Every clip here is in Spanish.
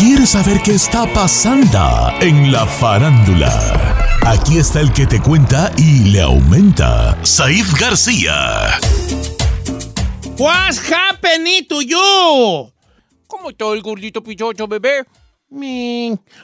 ¿Quieres saber qué está pasando en la farándula? Aquí está el que te cuenta y le aumenta, Saif García. What's happening to you? ¿Cómo está el gordito pichocho, bebé?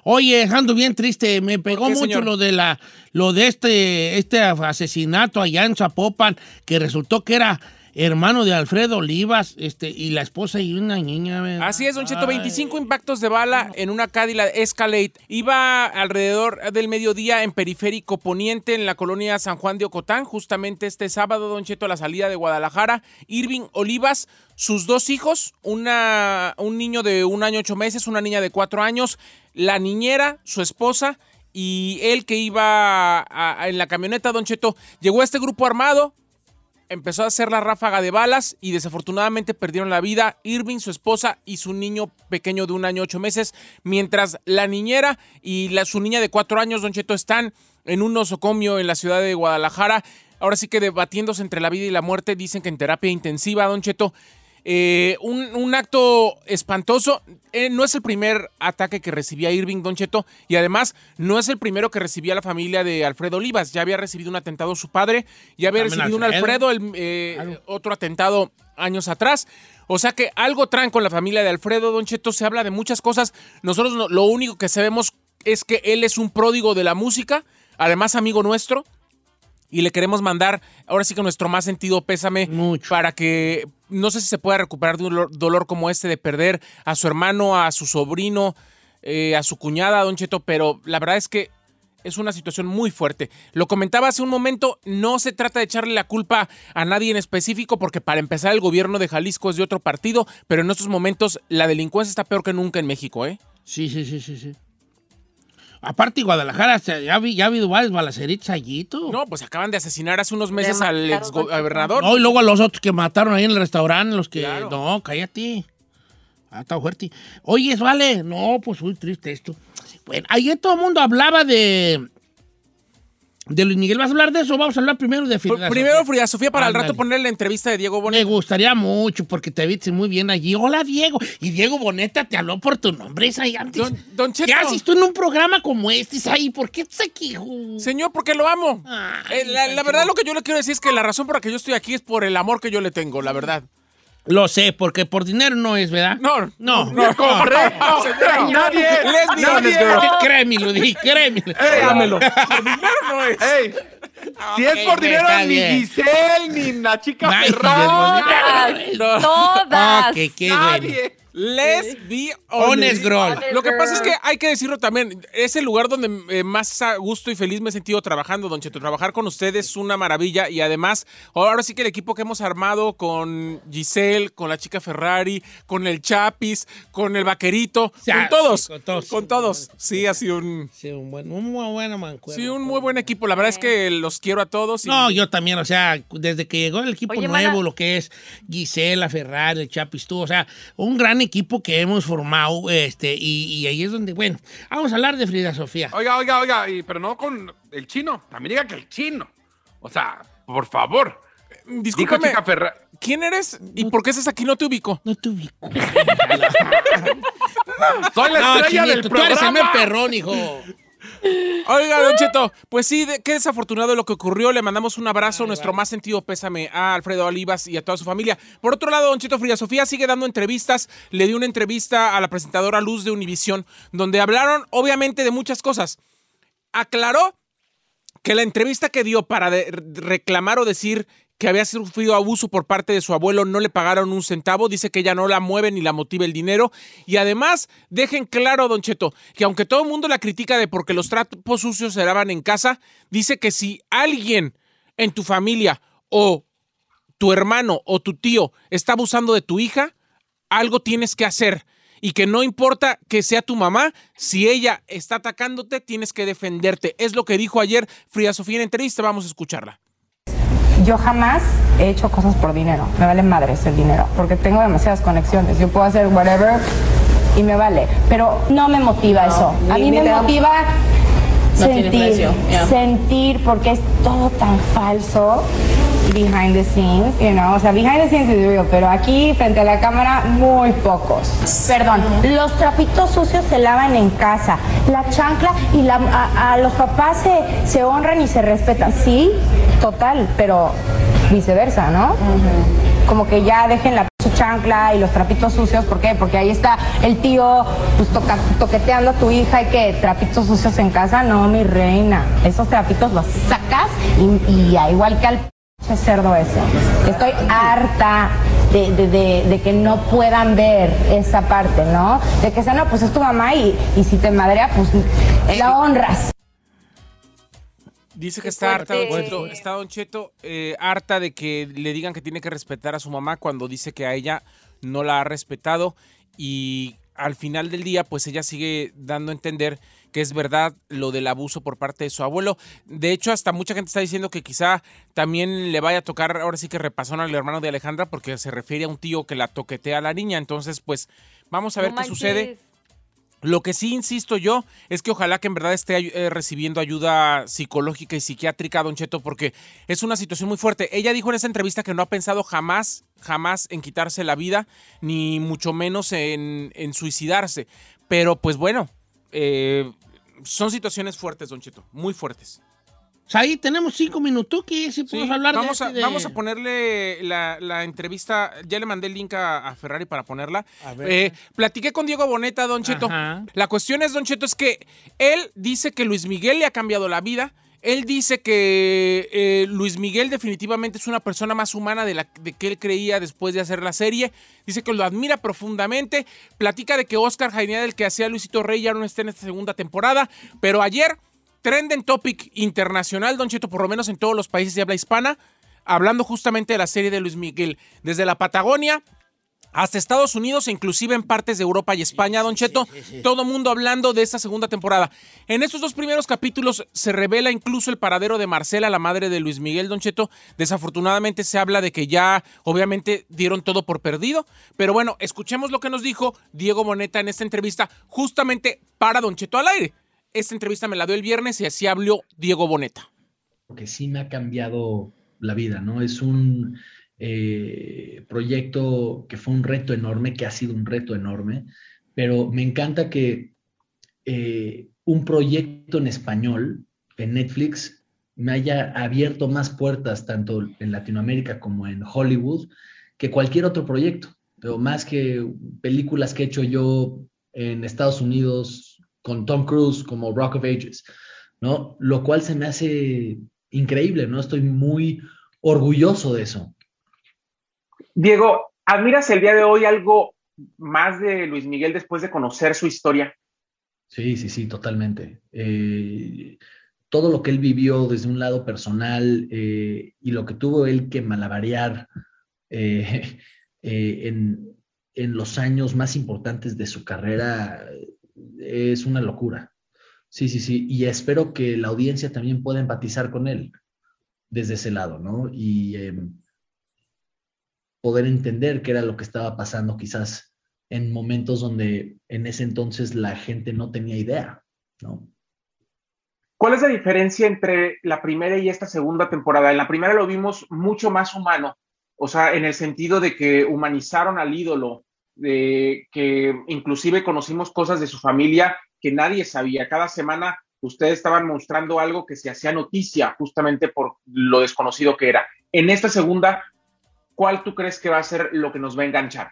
Oye, ando bien triste. Me pegó qué, mucho señor? lo de la, lo de este, este asesinato allá en Zapopan, que resultó que era hermano de Alfredo Olivas, este, y la esposa y una niña. ¿verdad? Así es, Don Cheto, Ay. 25 impactos de bala en una Cadillac Escalade. Iba alrededor del mediodía en periférico poniente en la colonia San Juan de Ocotán, justamente este sábado, Don Cheto, a la salida de Guadalajara. Irving Olivas, sus dos hijos, una, un niño de un año ocho meses, una niña de cuatro años, la niñera, su esposa y él que iba a- a- en la camioneta, Don Cheto. Llegó este grupo armado, empezó a hacer la ráfaga de balas y desafortunadamente perdieron la vida Irving, su esposa y su niño pequeño de un año ocho meses, mientras la niñera y la- su niña de cuatro años, Don Cheto, están en un nosocomio en la ciudad de Guadalajara. Ahora sí que debatiéndose entre la vida y la muerte, dicen que en terapia intensiva, Don Cheto. Eh, un, un acto espantoso. Eh, no es el primer ataque que recibía Irving Don Cheto y además no es el primero que recibía la familia de Alfredo Olivas. Ya había recibido un atentado su padre, ya había También recibido un Alfredo. El, eh, otro atentado años atrás. O sea que algo traen con la familia de Alfredo Don Cheto. Se habla de muchas cosas. Nosotros no- lo único que sabemos es que él es un pródigo de la música, además amigo nuestro. Y le queremos mandar, ahora sí que nuestro más sentido pésame Mucho. para que no sé si se pueda recuperar de un dolor, dolor como este de perder a su hermano, a su sobrino, eh, a su cuñada, Don Cheto, pero la verdad es que es una situación muy fuerte. Lo comentaba hace un momento, no se trata de echarle la culpa a nadie en específico, porque para empezar el gobierno de Jalisco es de otro partido, pero en estos momentos la delincuencia está peor que nunca en México, ¿eh? Sí, sí, sí, sí, sí. Aparte, Guadalajara, ya, vi- ya ha habido varios balaceritos allí, tú. No, pues acaban de asesinar hace unos meses al matar, ex Don Cheto. gobernador. No, y luego a los otros que mataron ahí en el restaurante, los que... Claro. No, cállate. Ah, está fuerte. Oye, vale. No, pues muy triste esto. Bueno, ayer todo el mundo hablaba de... De Luis Miguel. ¿Vas a hablar de eso? Vamos a hablar primero de Frida Primero. Frida Sofía, para al Ándale. rato poner la entrevista de Diego Me Bonet. gustaría mucho porque te viste muy bien allí. Hola, Diego. Y Diego Boneta te habló por tu nombre, antes. Don, don Cheto. ¿Qué haces tú en un programa como este, Isaí? ¿Por qué estás aquí? Señor, porque lo amo. Ay, Eh, la, verdad, lo que yo le quiero decir es que la razón por la que yo estoy aquí es por el amor que yo le tengo, la verdad. Lo sé, porque por dinero no es, ¿verdad? No, No. correcto. señor. Nadie, Leslie, nadie. Créemelo, dije, créemelo. Dámelo. Por dinero no es. Ey, si es por dinero, ni bien. Giselle, ni la chica Ferrari. Dios Todas, bueno. Let's be Honest honest. girl. Lo que pasa es que hay que decirlo también, es el lugar donde eh, más a gusto y feliz me he sentido trabajando, Don Cheto. Trabajar con ustedes es una maravilla y además, ahora sí que el equipo que hemos armado con Giselle, con la chica Ferrari, con el Chapis, con el Vaquerito, con todos. sí, con todos. Con todos. Sí, ha sido un, Sí, un, buen, un muy bueno mancuerno. sí, un muy buen equipo. La verdad es que los quiero a todos. y- No, yo también, o sea, desde que llegó el equipo Oye, nuevo, mana. lo que es Gisela, Ferrari, el Chapis, tú, o sea, un gran equipo que hemos formado, este, y, y ahí es donde, bueno, vamos a hablar de Frida Sofía. Oiga, oiga, oiga, y- pero no con el chino. También diga que el chino. O sea, por favor. Discúlpame. ¿quién eres y por qué estás aquí? No te ubico. No te ubico. Soy la No, estrella del Chinito, tú eres el programa. perrón, hijo. Oiga, Don Cheto, pues sí, de- qué desafortunado lo que ocurrió. Le mandamos un abrazo, nuestro más sentido pésame a Alfredo Olivas y a toda su familia. Por otro lado, Don Cheto Frida Sofía sigue dando entrevistas. Le dio una entrevista a la presentadora Luz de Univisión, donde hablaron obviamente de muchas cosas. Aclaró que la entrevista que dio para reclamar o decir que había sufrido abuso por parte de su abuelo no le pagaron un centavo, dice que ella no la mueve ni la motiva el dinero y además dejen claro, don Cheto, que aunque todo el mundo la critica de porque los trapos sucios se lavan en casa, dice que si alguien en tu familia o tu hermano o tu tío está abusando de tu hija, algo tienes que hacer. Y que no importa que sea tu mamá, si ella está atacándote, tienes que defenderte. Es lo que dijo ayer Frida Sofía en entrevista. Vamos a escucharla. Yo jamás he hecho cosas por dinero. Me vale madres el dinero, porque tengo demasiadas conexiones. Yo puedo hacer whatever y me vale. Pero no me motiva eso. A mí me motiva No sentir, sentir, porque es todo tan falso. Behind the scenes, you know, o sea, behind the scenes is real, pero aquí frente a la cámara muy pocos. Perdón, los trapitos sucios se lavan en casa, la chancla y la, a, los papás se, se honran y se respetan, sí, total, pero viceversa, ¿no? Como que ya dejen la chancla y los trapitos sucios, ¿por qué? Porque ahí está el tío pues, toqueteando a tu hija y que trapitos sucios en casa, no, mi reina, esos trapitos los sacas y, y igual que al cerdo ese. Estoy harta de, que no puedan ver esa parte, ¿no? De que sea, no, pues es tu mamá y, y si te madrea, pues la honras. Dice que está harta, Don Cheto, está Don Cheto eh, harta de que le digan que tiene que respetar a su mamá cuando dice que a ella no la ha respetado y al final del día pues ella sigue dando a entender que es verdad lo del abuso por parte de su abuelo. De hecho, hasta mucha gente está diciendo que quizá también le vaya a tocar, ahora sí que repasó al hermano de Alejandra porque se refiere a un tío que la toquetea a la niña. Entonces, pues vamos a ver qué sucede. Lo que sí insisto yo es que ojalá que en verdad esté eh, recibiendo ayuda psicológica y psiquiátrica, Don Cheto, porque es una situación muy fuerte. Ella dijo en esa entrevista que no ha pensado jamás, jamás en quitarse la vida, ni mucho menos en, suicidarse. Pero pues bueno, eh, son situaciones fuertes, Don Cheto, muy fuertes. Ahí tenemos cinco minutos que si podemos hablar vamos de, a, Vamos a ponerle la, entrevista, ya le mandé el link a, Ferrari para ponerla. Eh, platiqué con Diego Boneta, Don Cheto. La cuestión es, Don Cheto, es que él dice que Luis Miguel le ha cambiado la vida. Él dice que eh, Luis Miguel definitivamente es una persona más humana de la de que él creía después de hacer la serie. Dice que lo admira profundamente. Platica de que Oscar Jainea, el que hacía Luisito Rey, ya no está en esta segunda temporada. Pero ayer trending topic internacional, Don Cheto, por lo menos en todos los países de habla hispana, hablando justamente de la serie de Luis Miguel. Desde la Patagonia hasta Estados Unidos e inclusive en partes de Europa y España, Don Cheto, todo mundo hablando de esta segunda temporada. En estos dos primeros capítulos se revela incluso el paradero de Marcela, la madre de Luis Miguel, Don Cheto. Desafortunadamente se habla de que ya obviamente dieron todo por perdido, pero bueno, escuchemos lo que nos dijo Diego Boneta en esta entrevista justamente para Don Cheto al aire. Esta entrevista me la dio el viernes y así habló Diego Boneta. Que sí me ha cambiado la vida, ¿no? Es un eh, proyecto que fue un reto enorme, que ha sido un reto enorme, pero me encanta que eh, un proyecto en español en Netflix me haya abierto más puertas tanto en Latinoamérica como en Hollywood que cualquier otro proyecto, pero más que películas que he hecho yo en Estados Unidos, con Tom Cruise como Rock of Ages, ¿no? Lo cual se me hace increíble, ¿no? Estoy muy orgulloso de eso. Diego, ¿admiras el día de hoy algo más de Luis Miguel después de conocer su historia? Sí, sí, sí, totalmente. Eh, todo lo que él vivió desde un lado personal eh, y lo que tuvo él que malabarear eh, en, en, los años más importantes de su carrera, es una locura. Sí, sí, sí. Y espero que la audiencia también pueda empatizar con él desde ese lado, ¿no? Y em, poder entender qué era lo que estaba pasando quizás en momentos donde en ese entonces la gente no tenía idea, ¿no? ¿Cuál es la diferencia entre la primera y esta segunda temporada? En la primera lo vimos mucho más humano, o sea, en el sentido de que humanizaron al ídolo, de que inclusive conocimos cosas de su familia que nadie sabía. Cada semana ustedes estaban mostrando algo que se hacía noticia justamente por lo desconocido que era. En esta segunda, ¿cuál tú crees que va a ser lo que nos va a enganchar?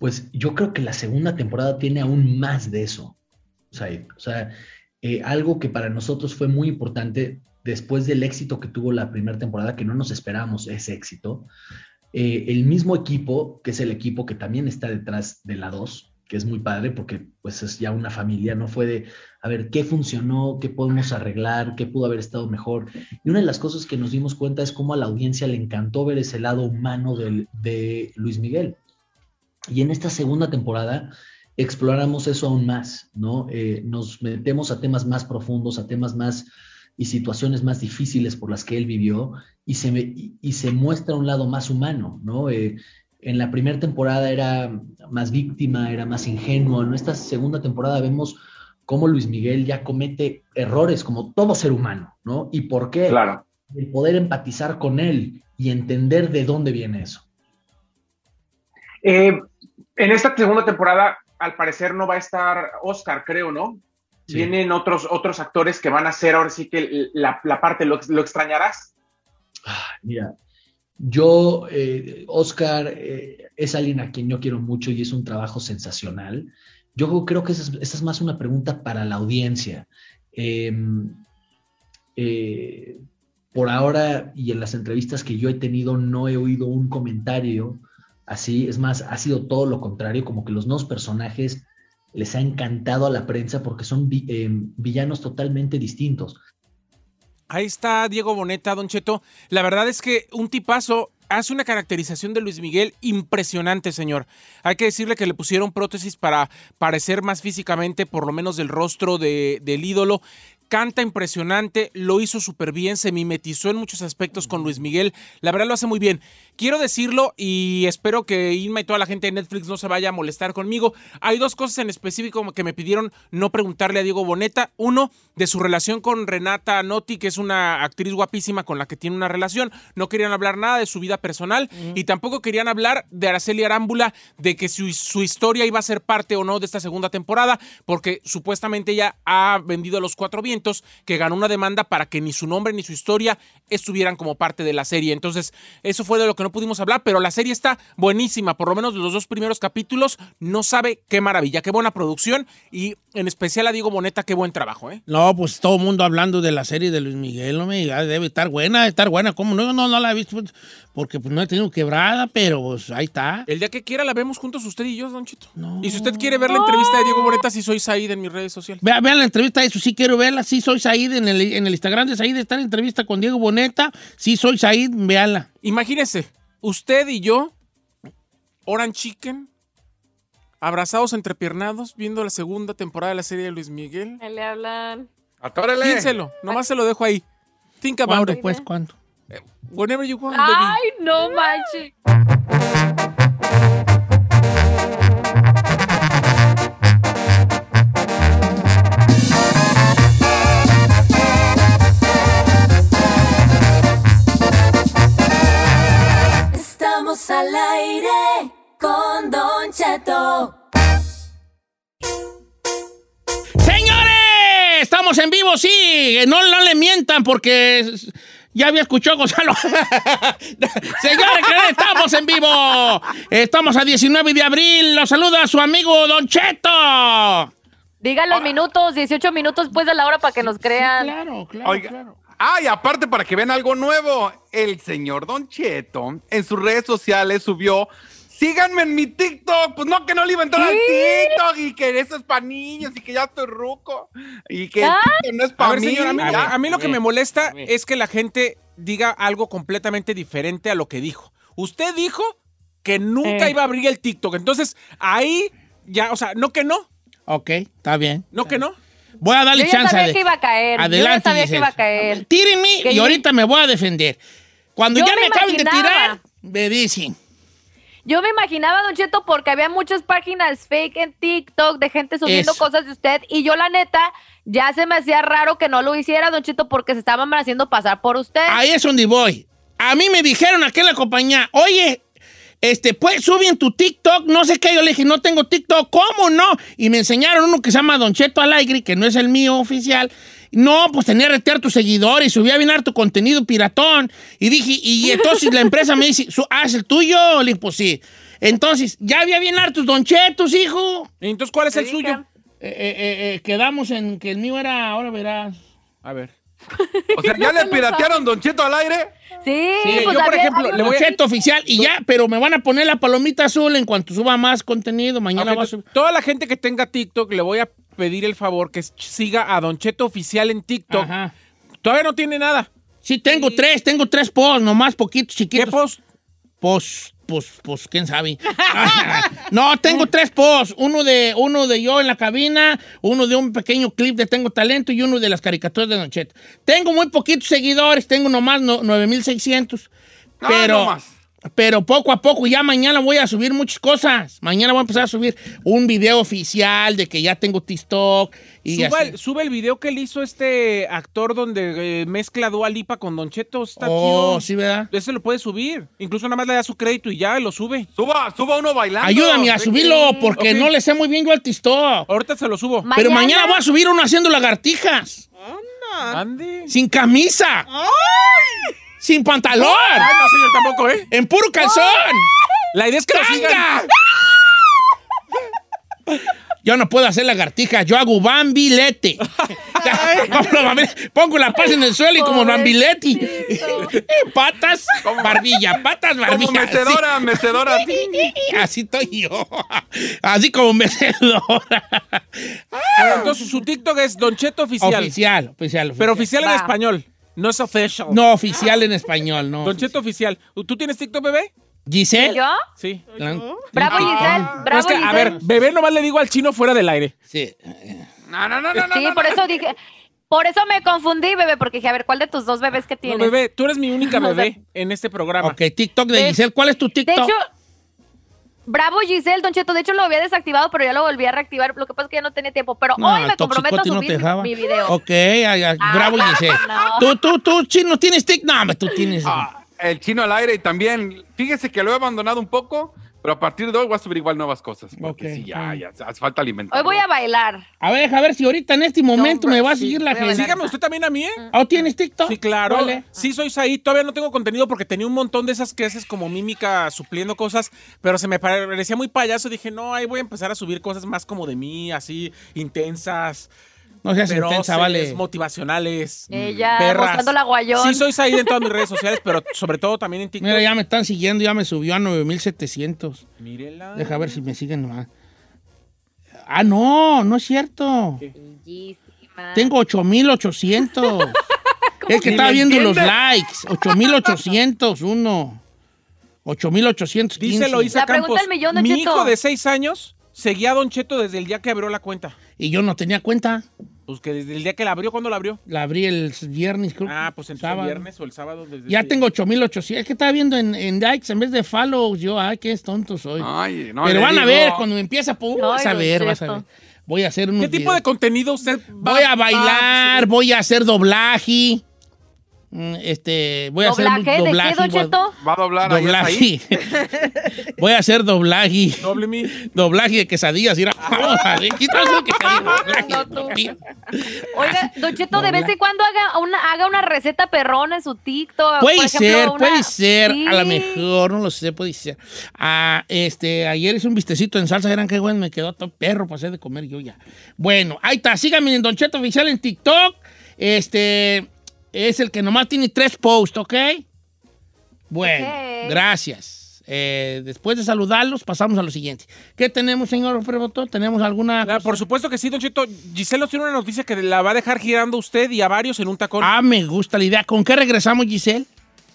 Pues yo creo que la segunda temporada tiene aún más de eso. O sea, eh, algo que para nosotros fue muy importante después del éxito que tuvo la primera temporada, que no nos esperábamos ese éxito, eh, el mismo equipo, que es el equipo que también está detrás de la 2, que es muy padre porque pues es ya una familia, no fue de, a ver, ¿qué funcionó? ¿Qué podemos arreglar? ¿Qué pudo haber estado mejor? Y una de las cosas que nos dimos cuenta es cómo a la audiencia le encantó ver ese lado humano de Luis Miguel. Y en esta segunda temporada exploramos eso aún más, ¿no? Eh, nos metemos a temas más profundos, a temas más y situaciones más difíciles por las que él vivió y se, y, se muestra un lado más humano, ¿no? Eh, en la primera temporada era más víctima, era más ingenuo. En esta segunda temporada vemos cómo Luis Miguel ya comete errores como todo ser humano, ¿no? ¿Y por qué? Claro. el poder empatizar con él y entender de dónde viene eso. Eh, en esta segunda temporada, al parecer no va a estar Oscar, creo, ¿no? Vienen otros, otros actores que van a hacer ahora sí que la, parte, ¿lo, extrañarás? Ah, mira, yo, eh, Oscar, eh, es alguien a quien yo quiero mucho y es un trabajo sensacional. Yo creo que esa es, más una pregunta para la audiencia. Em, eh, por ahora y en las entrevistas que yo he tenido no he oído un comentario así, es más, ha sido todo lo contrario, como que los nuevos personajes les ha encantado a la prensa porque son em, villanos totalmente distintos. Ahí está Diego Boneta, Don Cheto. La verdad es que un tipazo hace una caracterización de Luis Miguel impresionante, señor. Hay que decirle que le pusieron prótesis para parecer más físicamente, por lo menos del rostro de, del ídolo canta impresionante, lo hizo súper bien, se mimetizó en muchos aspectos con Luis Miguel, la verdad lo hace muy bien. Quiero decirlo y espero que Inma y toda la gente de Netflix no se vaya a molestar conmigo. Hay dos cosas en específico que me pidieron no preguntarle a Diego Boneta. Uno, de su relación con Renata Notti, que es una actriz guapísima con la que tiene una relación. No querían hablar nada de su vida personal y tampoco querían hablar de Araceli Arámbula, de que su, su historia iba a ser parte o no de esta segunda temporada, porque supuestamente ella ha vendido los cuatro vientos, que ganó una demanda para que ni su nombre ni su historia estuvieran como parte de la serie. Entonces, eso fue de lo que no pudimos hablar, pero la serie está buenísima, por lo menos los dos primeros capítulos, no sabe qué maravilla, qué buena producción y en especial a Diego Boneta, qué buen trabajo, ¿eh? No, pues todo el mundo hablando de la serie de Luis Miguel, no me debe estar buena, estar buena, ¿cómo no? No, no la he visto pues, porque pues no he tenido quebrada, pero pues, ahí está. El día que quiera la vemos juntos usted y yo, Don Chito. Y si usted quiere ver la entrevista de Diego Boneta, si soy Said en mis redes sociales. Vean, la entrevista, eso sí quiero verla, sí soy Said en el, en el Instagram de Said está en entrevista con Diego Boneta, sí soy Said, véanla. Imagínese, usted y yo, Oran Chicken, abrazados entrepiernados, viendo la segunda temporada de la serie de Luis Miguel. Le hablan. Atórele. Piénselo, nomás se lo dejo ahí. Think about ¿Cuándo, pues, cuándo? Whenever you want, Ay, no manches. No, no le mientan porque ya había escuchado Gonzalo. Señores, estamos en vivo. Estamos a 19 de abril. Los saluda su amigo Don Cheto. Diga los minutos, 18 minutos después de la hora para que nos crean. claro, claro, claro. Ah, y aparte para que vean algo nuevo, el señor Don Cheto en sus redes sociales subió síganme en mi TikTok. Pues no, que no le iba a entrar al TikTok y que eso es para niños y que ya estoy ruco y que no es para mí. a, mí lo que me molesta es que la gente diga algo completamente diferente a lo que dijo. Usted dijo que nunca Eh. iba a abrir el TikTok. Entonces, ahí ya, o sea, no que no. Ok, está bien. No que no. Voy a darle Yo ya chance sabía de- que iba a caer. Adelante, Yo ya sabía que iba a caer. Tírenme Que y yo- ahorita me voy a defender. Cuando Yo ya me me, acaben de tirar, me dicen. Yo me imaginaba, Don Cheto, porque había muchas páginas fake en TikTok de gente subiendo Eso. cosas de usted. Y yo, la neta, ya se me hacía raro que no lo hiciera, Don Cheto, porque se estaban haciendo pasar por usted. Ahí es donde voy. A mí me dijeron aquí en la compañía, oye, este, pues sube en tu TikTok, no sé qué. Yo le dije, no tengo TikTok, ¿cómo no? Y me enseñaron uno que se llama Don Cheto Alegre, que no es el mío oficial. No, pues tenía que retear tus seguidores, subía bien harto contenido piratón. Y dije, y entonces la empresa me dice, "Su- ah, es el tuyo. Le dije, pues sí. Entonces, ya había bien hartos Don Chetos, hijo. Entonces, ¿cuál es el suyo? Eh, eh, eh, quedamos en que el mío era, ahora verás. A ver. O sea, ¿ya le piratearon Don Cheto al aire? Sí, Sí, pues yo, por había- ejemplo, había le voy Don a- Cheto oficial y ya, pero me van a poner la palomita azul en cuanto suba más contenido. Mañana Ok, va a subir. Toda la gente que tenga TikTok, le voy a pedir el favor que siga a Don Cheto Oficial en TikTok. Ajá. Todavía no tiene nada. Sí, tengo tres, tengo tres posts, nomás poquitos, ¿Qué chiquitos. post? Pues, pues, pues, quién sabe. no, tengo tres posts. Uno de, uno de yo en la cabina, uno de un pequeño clip de Tengo Talento y uno de las caricaturas de Don Cheto. Tengo muy poquitos seguidores, tengo nomás no- 9600. No, Pero, no más. Pero poco a poco, ya mañana voy a subir muchas cosas. Mañana voy a empezar a subir un video oficial de que ya tengo TikTok. Y Suba así. el, sube el video que le hizo este actor donde eh, mezcla a Dua Lipa con Don Cheto. Está Oh, chido. sí, ¿verdad? Ese lo puede subir. Incluso nada más le da su crédito y ya lo sube. Suba, suba uno bailando. Ayúdame a subirlo porque no le sé muy bien yo al TikTok. Ahorita se lo subo. Pero Mañana- voy a subir uno haciendo lagartijas. Ande. Sin camisa. Sin pantalón. Ay, no, señor, tampoco, ¿eh? En puro calzón. La idea es que lo sigan. ¡Tanga! Yo no puedo hacer lagartijas, yo hago bambilete. Pongo la paz en el suelo y como bambileti. patas, barbilla, patas, barbilla. Como mecedora, mecedora. Así, así estoy yo. Así como mecedora. Entonces su TikTok es Don Cheto oficial. Oficial, oficial. Pero oficial en español. No es official. No, oficial en español, no. Don Cheto oficial. ¿Tú tienes TikTok, bebé? Giselle. ¿Yo? Sí. Bravo, Giselle. Bravo, es que, a Giselle. ver, bebé nomás le digo al chino fuera del aire. Sí. No, no, no, no, no. Sí, no, por no. eso dije. Por eso me confundí, bebé, porque dije, a ver, ¿cuál de tus dos bebés que No, tienes? bebé, tú eres mi única O sea- bebé en este programa. Ok, TikTok de De- Giselle. ¿Cuál es tu De TikTok? hecho, bravo Giselle, Don Cheto. De hecho, lo había desactivado, pero ya lo volví a reactivar. Lo que pasa es que ya no tenía tiempo. Pero No, hoy me comprometo a no subir mi- video. Ok, ay, ay, bravo, Ah, Giselle. no. Tú, tú, tú, chino, ¿tienes TikTok? No, hombre, tú tienes. Ah, el chino al aire y también, fíjese que lo he abandonado un poco, pero a partir de hoy voy a subir igual nuevas cosas. Porque Ok, sí, ya, ya, hace falta alimentar. Hoy voy a bailar. A ver, a ver si ahorita en este momento No, me va a sí, seguir la gente. Sígame usted también a mí, ¿eh? ¿Oh, tienes TikTok? Sí, claro. Vale. Sí, soy ahí. Todavía no tengo contenido porque tenía un montón de esas que haces como mímica supliendo cosas, pero se me parecía muy payaso. Dije, no, ahí voy a empezar a subir cosas más como de mí, así, intensas, No seas intensa, vale. motivacionales. Ella perras. mostrando la guayón. Sí, soy Said en todas mis redes sociales, pero sobre todo también en TikTok. Mira, ya me están siguiendo, ya me subió a 9700. Mírela. Deja ver si me siguen más. Ah, no, no es cierto. Bellísima. Tengo 8800. es que estaba viendo los likes. 8801. 8815. Dice Loisa La pregunta Campos, del millón, Don mi Cheto. hijo de seis años seguía a Don Cheto desde el día que abrió la cuenta. Y yo no tenía cuenta. Pues que desde el día que la abrió, ¿cuándo la abrió? La abrí el viernes, creo. Ah, pues el sábado. viernes o el sábado. Desde Ya ese- tengo 8800. Es que estaba viendo en, en likes en vez de follows. Yo, ay, qué tonto soy. Ay, no, Pero van a ver, cuando me empieza, pues, Ay, vas a ver, vas a ver. Voy a hacer unos ¿Qué tipo de contenido usted va Voy a bailar, voy a hacer doblaje. Mm, Este, voy a hacer ¿Doblaje? ¿De qué, doblaje. Cheto? Va a doblar ahí, es ahí. Doblaje. voy a hacer doblaje. Doble mi. Doblaje de quesadillas. Mira, vamos a quesadillas. Doblaje. Oiga, Don Cheto, de vez en cuando haga una, haga una receta perrona en su TikTok. Puede Por ejemplo, ser, una- puede ser, Sí. a lo mejor, no lo sé, puede ser. Ah, este, ayer hice un vistecito en salsa, eran qué bueno, me quedó todo perro para hacer de comer yo ya. Bueno, ahí está, síganme en Don Cheto Oficial en TikTok. Este, es el que nomás tiene tres posts, ¿ok? Bueno, gracias. Eh, después de saludarlos, pasamos a lo siguiente. ¿Qué tenemos, señor Preboto? ¿Tenemos alguna por supuesto que sí, Don Cheto. Giselle nos tiene una noticia que la va a dejar girando usted y a varios en un tacón. Ah, me gusta la idea. ¿Con qué regresamos, Giselle?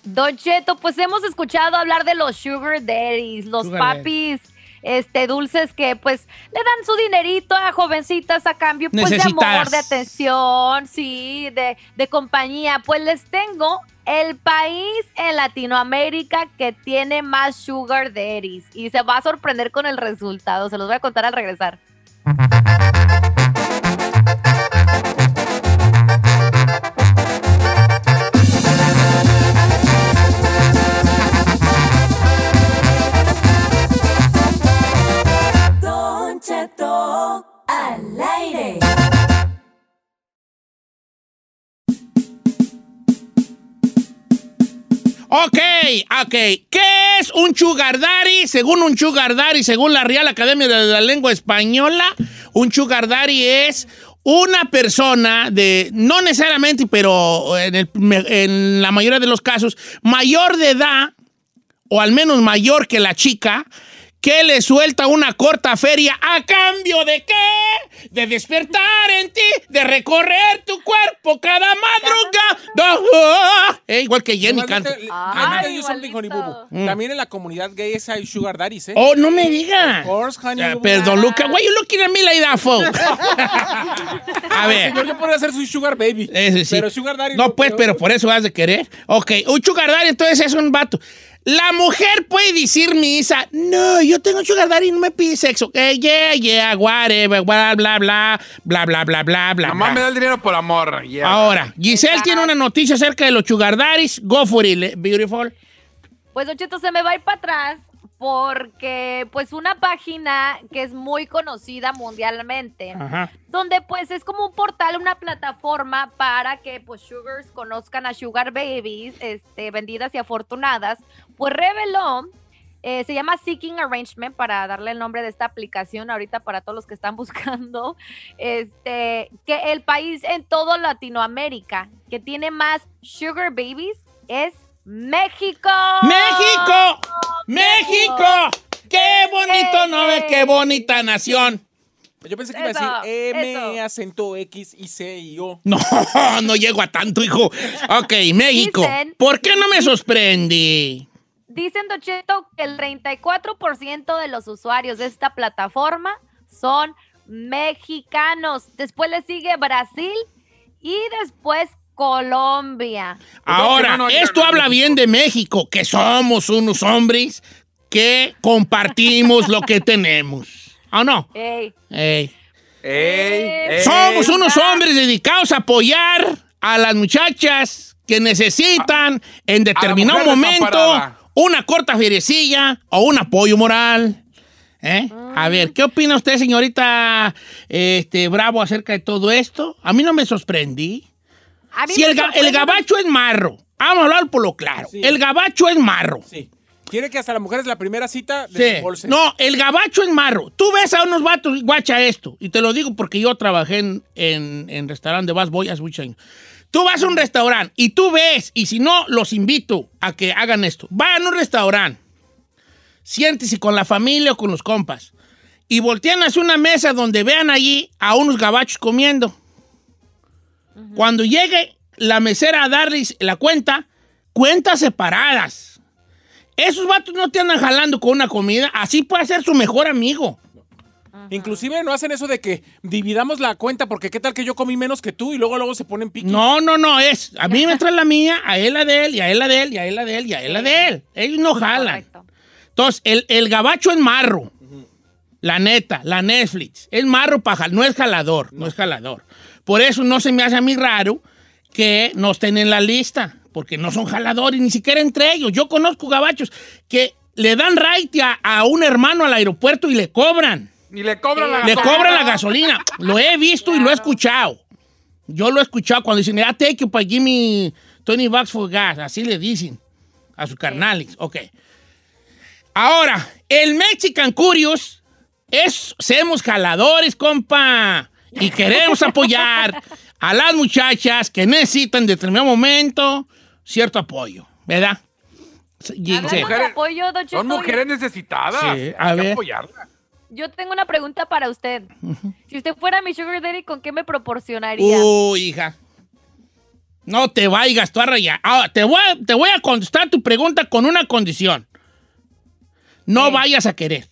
Don Cheto, pues hemos escuchado hablar de los sugar daddies, los Sugar papis este dulces que pues le dan su dinerito a jovencitas a cambio pues de amor, de atención, sí, de, de compañía. Pues les tengo el país en Latinoamérica que tiene más sugar daddies y se va a sorprender con el resultado. Se los voy a contar al regresar. Ok, ok. ¿Qué es un sugar? Según un sugar según la Real Academia de la Lengua Española, un sugar es una persona de, no necesariamente, pero en, el- en la mayoría de los casos, mayor de edad, o al menos mayor que la chica, que le suelta una corta feria a cambio de qué? De despertar en ti, de recorrer tu cuerpo cada madrugada. Eh, igual que Jenny canta. Ay, boo. También en la comunidad gay es hay sugar daddies, ¿eh? Oh, no me digas. Of course, honey Ah. Perdón, Luca. Why you looking at me like that, folks? A ver. Señor, yo podría ser su sugar baby. Ese sí. Pero sugar daddy No, pues, pero por eso has de querer. Ok, un sugar daddy entonces es un vato. La mujer puede decir misa, no, yo tengo sugar daddy y no me pide sexo. Eh, yeah, yeah, whatever, bla, bla, bla, bla, bla, bla, bla, bla. Nomás me da el dinero por amor. yeah. Ahora, Giselle tiene una noticia acerca de los sugar daddies. Go for it, beautiful. Pues Don Cheto se me va a ir para atrás porque pues una página que es muy conocida mundialmente, Ajá. donde pues es como un portal, una plataforma para que pues sugars conozcan a sugar babies, este, vendidas y afortunadas, pues reveló, eh, se llama Seeking Arrangement para darle el nombre de esta aplicación ahorita para todos los que están buscando, este, que el país en todo Latinoamérica que tiene más sugar babies es México. ¡México! ¡México! ¡Qué bonito ¡Eh! nombre! ¡Qué bonita nación! Yo pensé que iba a decir M, eso. acento X, y C y O. No, no llego a tanto, hijo. Ok, México. Dicen- ¿Por qué no me sorprende? Dicen, Don Cheto, que el 34% de los usuarios de esta plataforma son mexicanos. Después le sigue Brasil y después Colombia. Ahora, no, no, ya esto no, habla bien de México, que somos unos hombres que compartimos lo que tenemos. ¿O no? Ey, Ey. Ey, ey. Somos unos ah. hombres dedicados a apoyar a las muchachas que necesitan en determinado momento una corta feriecilla o un apoyo moral. ¿Eh? A ver, ¿qué opina usted, señorita este, Bravo, acerca de todo esto? A mí no me sorprendí. Si el, ga- el gabacho es marro, vamos a hablar por lo claro. Sí. El gabacho es marro. Sí. Quiere que hasta la mujer es la primera cita Sí. desembolse. No, el gabacho es marro. Tú ves a unos vatos, guacha esto, y te lo digo porque yo trabajé en, en, en restaurante de Bass Boy hace muchos años. Tú vas a un restaurante y tú ves, y si no, los invito a que hagan esto. Vayan a un restaurante, siéntese con la familia o con los compas, y voltean hacia una mesa donde vean allí a unos gabachos comiendo. Cuando llegue la mesera a darles la cuenta, cuentas separadas. Esos vatos no te andan jalando con una comida, así puede ser su mejor amigo. Inclusive no hacen eso de que dividamos la cuenta porque qué tal que yo comí menos que tú y luego luego se ponen piqui. No, no, no, es. A mí me trae la mía, a él la de él, y a él la de él, y a él la de él, y a él la de él. Ellos no jalan. Correcto. Entonces, el, el gabacho es marro. La neta, la Netflix. Es marro para no es jalador, no. es jalador. Por eso no se me hace a mí raro que no estén en la lista, porque no son jaladores, ni siquiera entre ellos. Yo conozco gabachos que le dan right a, a un hermano al aeropuerto y le cobran. Y le cobran la Le gasolina. cobran la gasolina. Lo he visto y lo he escuchado. Yo lo he escuchado cuando dicen, ah, take you, give me 20 bucks for gas. Así le dicen a sus carnales. Ok. Ahora, el Mexican Curious es, somos jaladores, compa. Y queremos apoyar a las muchachas que necesitan en determinado momento cierto apoyo, ¿verdad? Sí. Mujeres- apoyo, Don Son mujeres necesitadas. Sí, a Hay que ver. apoyarlas. yo tengo una pregunta para usted. Si usted fuera mi sugar daddy, ¿con qué me proporcionaría? Uy, hija. No te vayas tú a rayar. Ahora, te voy a, te voy a contestar tu pregunta con una condición. No Sí. vayas a querer.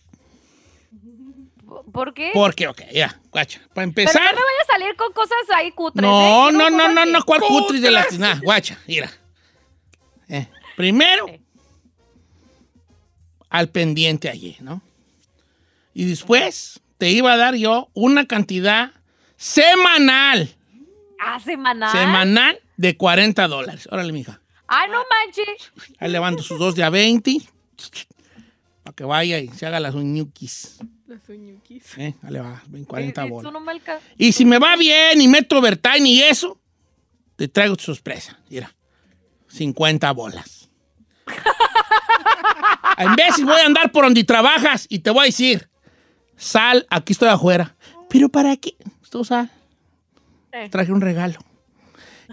¿Por qué? Porque, ok, ya, guacha. Para Pero empezar. no me vaya a salir con cosas ahí cutres. No, ¿eh? no, no, no, no, ¿cuál cutris de la guacha? Mira. Eh, primero, al pendiente allí, ¿no? Y después te iba a dar yo una cantidad semanal, Ah, semanal. semanal de 40 dólares. Órale, mija. Ay, no manches. Ahí levanto sus dos de a 20. Para que vaya y se haga las uñuquis. Las uñuquis. ¿Eh? Ahí le va, ven 40 Sí, sí, tú bolas. Y si me va bien y meto overtime y eso, te traigo tu sorpresa. Mira, 50 bolas. En veces voy a andar por donde trabajas y te voy a decir, sal, aquí estoy afuera. ¿Pero para qué? Tú sal. Eh. Traje un regalo.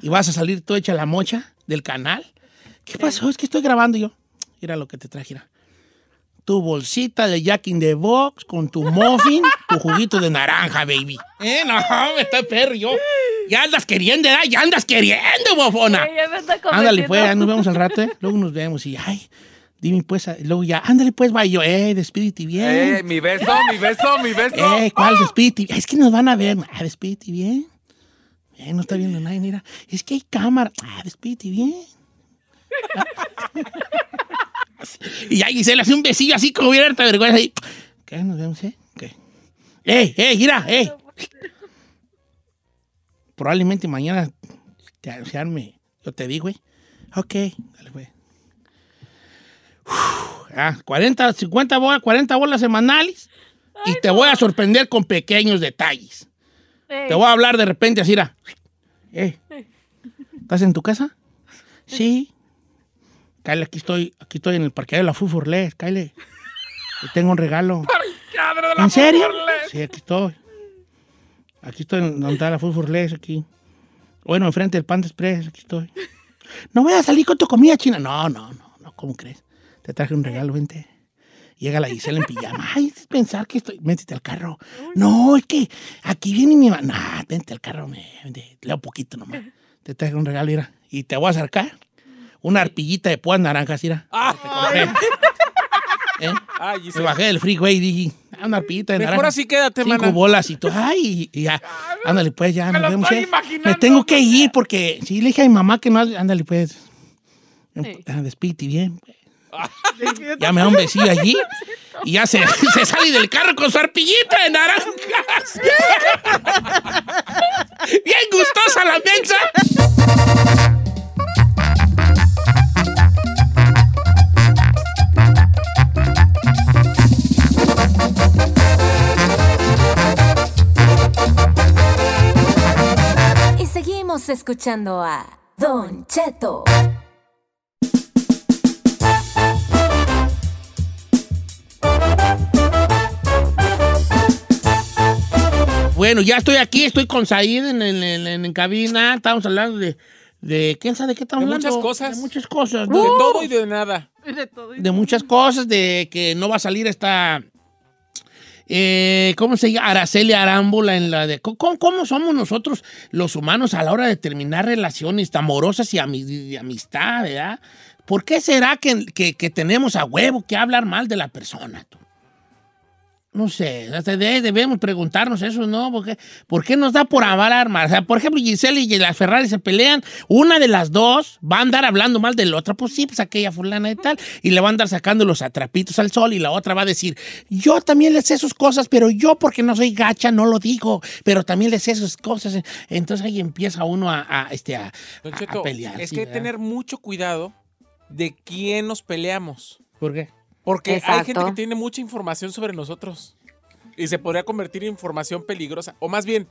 Y vas a salir tú hecha la mocha del canal. ¿Qué pasó? Es que estoy grabando yo. Mira lo que te traje. mira. Tu bolsita de Jack in the Box con tu muffin, tu juguito de naranja, baby. Eh, no, me está perro yo. Ya andas queriendo, ¿verdad? Ya andas queriendo, bofona. Ya me está Ándale, pues, ya nos vemos al rato, ¿eh? Luego nos vemos y, ay, dime, pues, luego ya, ándale, pues, va yo, eh, despídete bien. Eh, mi beso, mi beso, mi beso. Eh, ¿cuál despídete? Es que nos van a ver. Ah, despídete bien. Eh, no está viendo nadie, mira. Es que hay cámara. Ah, despídete bien. Y ya Gisela hace un besillo así como hubiera harta vergüenza. Y, ¿Qué? ¿Nos vemos, eh? ¿Qué? ¡Ey, ey, mira, ey! Probablemente mañana te se arme. Yo te digo, güey. Ok, dale, güey. Uf, ah, 40, 50 bolas, 40 bolas semanales. y te voy a sorprender con pequeños detalles. Te voy a hablar de repente así. Eh, ¿Estás en tu casa? Sí. Kyle, aquí estoy, aquí estoy en el parqueadero de la Fufurles, Kyle. Te tengo un regalo. ¿En serio? Sí, aquí estoy. Aquí estoy en donde está la Fufurles, aquí. Bueno, enfrente del Panda Express, aquí estoy. No voy a salir con tu comida china. No, no, no, no, ¿cómo crees? Te traje un regalo, vente. Llega la Gisela en pijama. Ay, pensar que estoy. Métete al carro. No, es que aquí viene mi mamá. Nah, vente al carro, me, vente, leo poquito nomás. Te traje un regalo, mira. Y te voy a acercar una arpillita de púas naranjas, mira. Te compré. ¿Eh? Ay, Me bajé del freeway y dije, ah, una arpillita de Mejor naranja. así quédate, Cinco mana. bolas y todo. Ay, y ya. Ándale, pues, ya. Me nos vemos, estoy ¿eh? Me tengo que pues. ir porque sí le dije a mi mamá que no. Ándale, pues. Ah, Despídete bien. pues. Ya me da un besillo allí y ya se, se sale del carro con su arpillita de naranjas. Bien gustosa la mensa. Seguimos escuchando a Don Cheto. Bueno, ya estoy aquí, estoy con Said en, en, en- en cabina. Estamos hablando de, de. ¿Quién sabe de qué estamos De hablando? muchas cosas. De muchas cosas. De todo y de nada. de muchas cosas, de que no va a salir esta. Eh, ¿Cómo se llama? Araceli Arámbula en la de. ¿cómo, cómo somos nosotros los humanos a la hora de terminar relaciones amorosas y, amistad, verdad? ¿Por qué será que, que- que tenemos a huevo que hablar mal de la persona? tú? No sé, debemos preguntarnos eso, ¿no? ¿Por qué, por qué nos da por hablar mal? O sea, por ejemplo, Giselle y la Ferrari se pelean, una de las dos va a andar hablando mal de la otra, pues sí, pues aquella fulana y tal, y le va a andar sacando los atrapitos al sol y la otra va a decir, yo también le sé sus cosas, pero yo porque no soy gacha no lo digo, pero también le sé sus cosas. Entonces ahí empieza uno a, a, este, a, Don a- a Cheto, pelear. es sí, que ¿verdad? tener mucho cuidado de quién nos peleamos. ¿Por qué? Porque hay gente que tiene mucha información sobre nosotros. Y se podría convertir en información peligrosa. O más bien,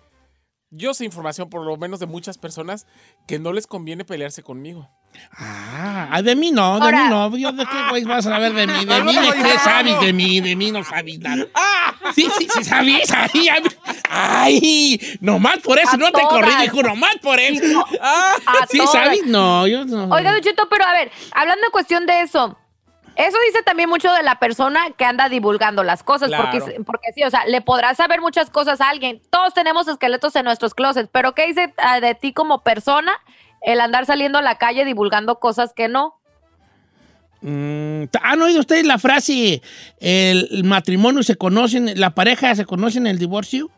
yo sé información por lo menos de muchas personas que no les conviene pelearse conmigo. Ah, ah, de mí no, de Ahora- mí no. Yo de qué güey vas a saber de mí, de mí, de qué sabes de mí, de mí no sabes nada. Sí, sí, sí, sabes. Ay, ay, nomás por eso A no te corrí, dijo, nomás por eso. A Sí, todas. sabes, no, yo no. Oiga, Don Cheto, pero a ver, hablando en cuestión de eso, eso dice también mucho de la persona que anda divulgando las cosas, Claro. porque, porque sí, o sea, le podrás saber muchas cosas a alguien. Todos tenemos esqueletos en nuestros closets, pero ¿qué dice ah, de ti como persona el andar saliendo a la calle divulgando cosas que no? Mm, ¿Han oído ustedes la frase, el, el matrimonio se conocen, la pareja se conoce en el divorcio?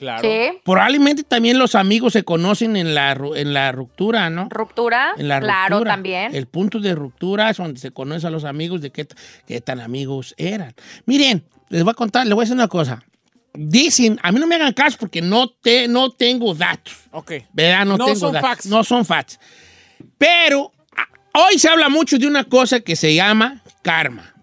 Claro. Sí, Probablemente también los amigos se conocen en la, en la ruptura, ¿no? ruptura, En la claro, ruptura. también. El punto de ruptura es donde se conoce a los amigos de qué, qué tan amigos eran. Miren, les voy a contar, les voy a decir una cosa. Dicen, a mí no me hagan caso porque no, te, no tengo datos. Ok. ¿Verdad? No, No tengo son datos. facts. No son facts. Pero a- hoy se habla mucho de una cosa que se llama karma.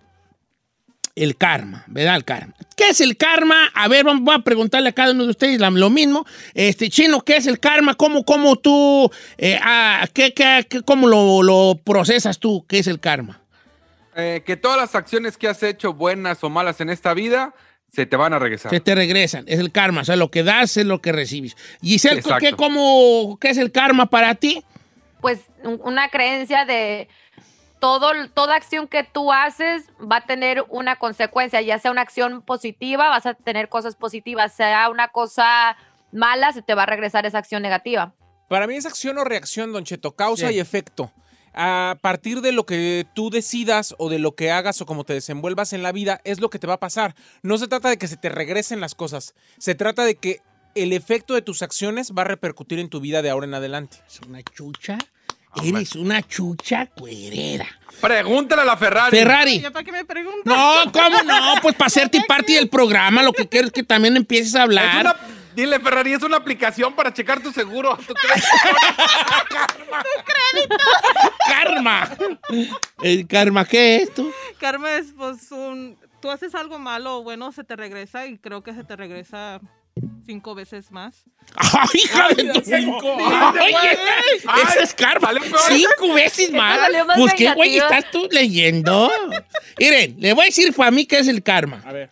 El karma, ¿verdad? El karma. ¿Qué es el karma? A ver, vamos, voy a preguntarle a cada uno de ustedes lo mismo. Este, Chino, ¿qué es el karma? ¿Cómo, cómo tú, eh, ah, qué, qué- qué- cómo lo, lo procesas tú? ¿Qué es el karma? Eh, que todas las acciones que has hecho, buenas o malas en esta vida, se te van a regresar. Se te regresan. Es el karma. O sea, lo que das es lo que recibes. Giselle. ¿qué, cómo, ¿qué es el karma para ti? pues un- una creencia de todo, toda acción que tú haces va a tener una consecuencia, ya sea una acción positiva, vas a tener cosas positivas, sea una cosa mala, se te va a regresar esa acción negativa. Para mí es acción o reacción, Don Cheto, causa Sí. y efecto. A partir de lo que tú decidas o de lo que hagas o como te desenvuelvas en la vida, es lo que te va a pasar. No se trata de que se te regresen las cosas, se trata de que el efecto de tus acciones va a repercutir en tu vida de ahora en adelante. Es una chucha Eres una chucha cuerera. Pregúntale a la Ferrari. Ferrari. ¿Ya para qué me preguntas? No, ¿cómo no? Pues para hacerte parte del programa, lo que quiero es que también empieces a Es hablar. una- dile, Ferrari, es una aplicación para checar tu seguro. tu crédito. Karma. ¿El karma qué es tú? Karma es pues un... Tú haces algo malo o bueno, se te regresa y creo que se te regresa cinco veces más. ¡Ay, hija de tu cinco. Ay, Ay, ese es karma. Cinco veces más. Pues qué güey estás tú leyendo. Miren, le voy a decir para mí qué es el karma. A ver.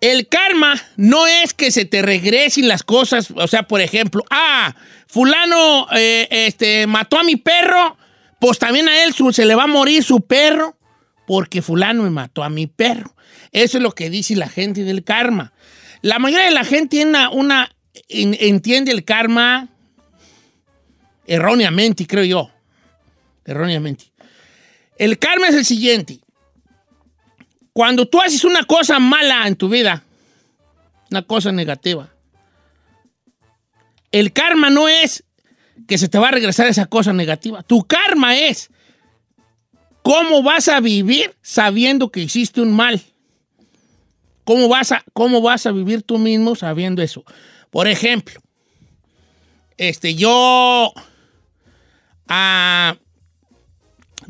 El karma no es que se te regresen las cosas, o sea, por ejemplo, ah, fulano eh, este, mató a mi perro, pues también a él su- se le va a morir su perro porque fulano me mató a mi perro. Eso es lo que dice la gente del karma. La mayoría de la gente una, una- en- entiende el karma erróneamente, creo yo. Erróneamente. El karma es el siguiente. Cuando tú haces una cosa mala en tu vida, una cosa negativa, el karma no es que se te va a regresar esa cosa negativa. Tu karma es cómo vas a vivir sabiendo que hiciste un mal. ¿Cómo vas a, cómo vas a vivir tú mismo sabiendo eso? Por ejemplo, este, yo... ah,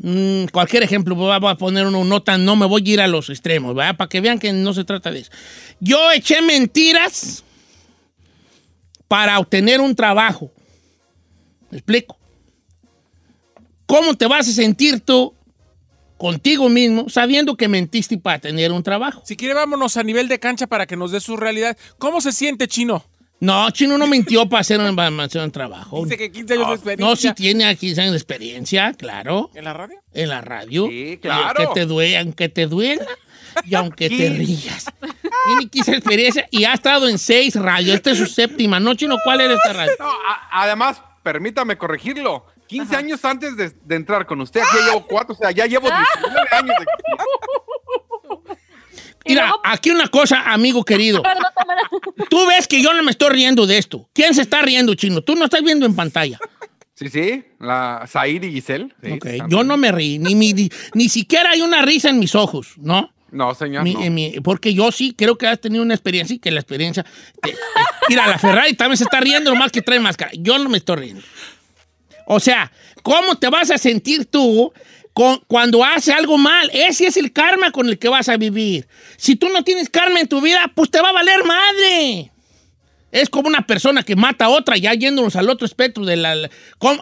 Mm, cualquier ejemplo, voy a poner uno, no tan, no me voy a ir a los extremos, ¿verdad? Para que vean que no se trata de eso. Yo eché mentiras para obtener un trabajo. ¿Me explico? ¿Cómo te vas a sentir tú contigo mismo sabiendo que mentiste para tener un trabajo? Si quiere, vámonos a nivel de cancha para que nos dé su realidad. ¿Cómo se siente, Chino? No, Chino no mintió para hacer un, para hacer un trabajo. Dice que 15 años de experiencia. No, sí tiene aquí 15 años de experiencia, claro. ¿En la radio? En la radio. Sí, Y claro. Que te duele, aunque te duela y aunque te rías. Tiene 15 experiencia y ha estado en seis radios. Esta es su séptima, ¿no, Chino? ¿Cuál era esta radio? No, a- además, permítame corregirlo. 15 años antes de, de entrar con usted, aquí ya llevo cuatro, o sea, ya llevo 19 años de Mira, luego- aquí una cosa, amigo querido. Tú ves que yo no me estoy riendo de esto. ¿Quién se está riendo, Chino? Tú no estás viendo en pantalla. Sí, sí, la Zaid y Giselle. sí, Ok, están- Yo no me reí, ni, mi- ni, ni siquiera hay una risa en mis ojos, ¿no? No, señor. Mi- no. mi- porque yo sí creo que has tenido una experiencia y que la experiencia. te- te- mira, la Ferrari también se está riendo, nomás que trae máscara. Yo no me estoy riendo. O sea, ¿cómo te vas a sentir tú con- cuando haces algo mal? Ese es el karma con el que vas a vivir. Si tú no tienes karma en tu vida, pues te va a valer madre. Es como una persona que mata a otra, ya yéndonos al otro espectro de la...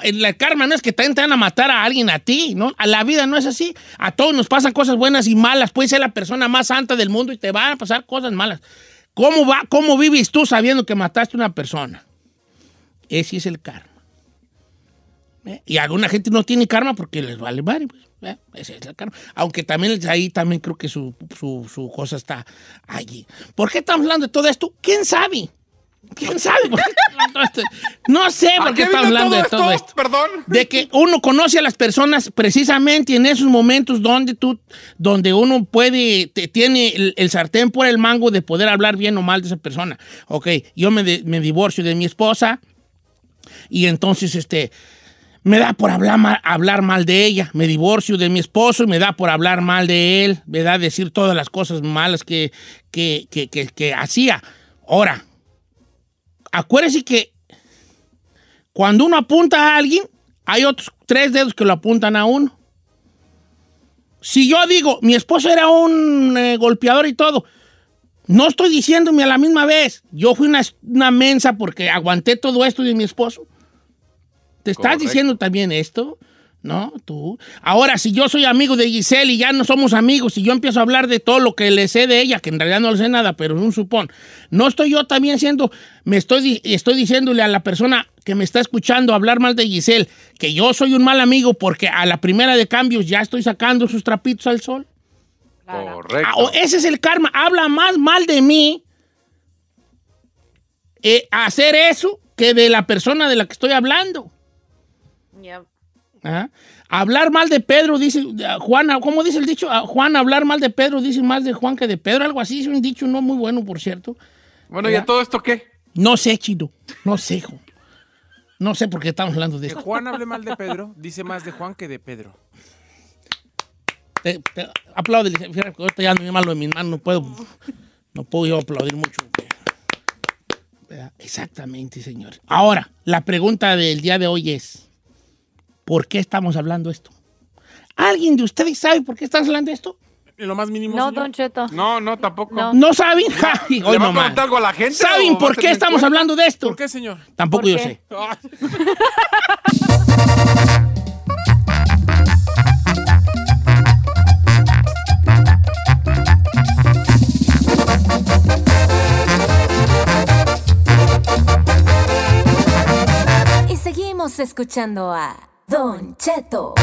El, el karma no es que te van a matar a alguien a ti, ¿no? A la vida no es así. A todos nos pasan cosas buenas y malas. Puedes ser la persona más santa del mundo y te van a pasar cosas malas. ¿Cómo, va, cómo vives tú sabiendo que mataste a una persona? Ese es el karma. ¿Eh? Y alguna gente no tiene karma porque les vale madre, pues. ¿eh? Ese es el karma. Aunque también ahí también creo que su, su- su cosa está allí. ¿Por qué estamos hablando de todo esto? ¿Quién sabe? ¿Quién sabe? por qué hablando todo esto? No sé ¿A por qué qué estamos vino hablando de todo esto. Perdón. De que uno conoce a las personas precisamente en esos momentos donde tú, donde uno puede, te- tiene el, el sartén por el mango de poder hablar bien o mal de esa persona. Ok, yo me, de- me divorcio de mi esposa y entonces este, me da por hablar mal, de ella. Me divorcio de mi esposo y me da por hablar mal de él, me da decir todas las cosas malas que, que, que, que- que hacía. Ahora, acuérdese que cuando uno apunta a alguien, hay otros tres dedos que lo apuntan a uno. Si yo digo, mi esposo era un eh, golpeador y todo, no estoy diciéndome a la misma vez, yo fui una, una mensa porque aguanté todo esto de mi esposo. ¿Te estás Correcto. diciendo también esto? No, tú. Ahora, si yo soy amigo de Giselle y ya no somos amigos, y yo empiezo a hablar de todo lo que le sé de ella, que en realidad no le sé nada, pero es un supón, no estoy yo también siendo, me estoy, estoy diciéndole a la persona que me está escuchando hablar mal de Giselle, que yo soy un mal amigo porque a la primera de cambios ya estoy sacando sus trapitos al sol. Correcto. Ah, o ese es el karma. Habla más mal de mí eh, hacer eso que de la persona de la que estoy hablando. Ajá. Hablar mal de Pedro, dice ah, Juana, ¿cómo dice el dicho? Ah, Juan, hablar mal de Pedro, dice más de Juan que de Pedro, algo así, es un dicho no muy bueno, por cierto. Bueno, ¿y a todo esto qué? No sé, chido, no sé, hijo. No sé por qué estamos hablando de Que esto. Juan hable mal de Pedro, dice más de Juan que de Pedro. Te, te aplaude, fíjate, que ahorita ya ando bien malo de mis manos, no puedo, no puedo yo aplaudir mucho. Exactamente, señor. Ahora, la pregunta del día de hoy es, ¿por qué estamos hablando esto? ¿Alguien de ustedes sabe por qué estamos hablando de esto? En lo más mínimo. No, señor. Don Cheto. No, no, tampoco. No. ¿No saben? Ay, ¿Le hoy va a nomás. preguntar algo a la gente? ¿Saben por qué estamos hablando de esto? ¿Por qué, señor? Tampoco ¿Por yo qué? sé. Y seguimos escuchando a Don Cheto.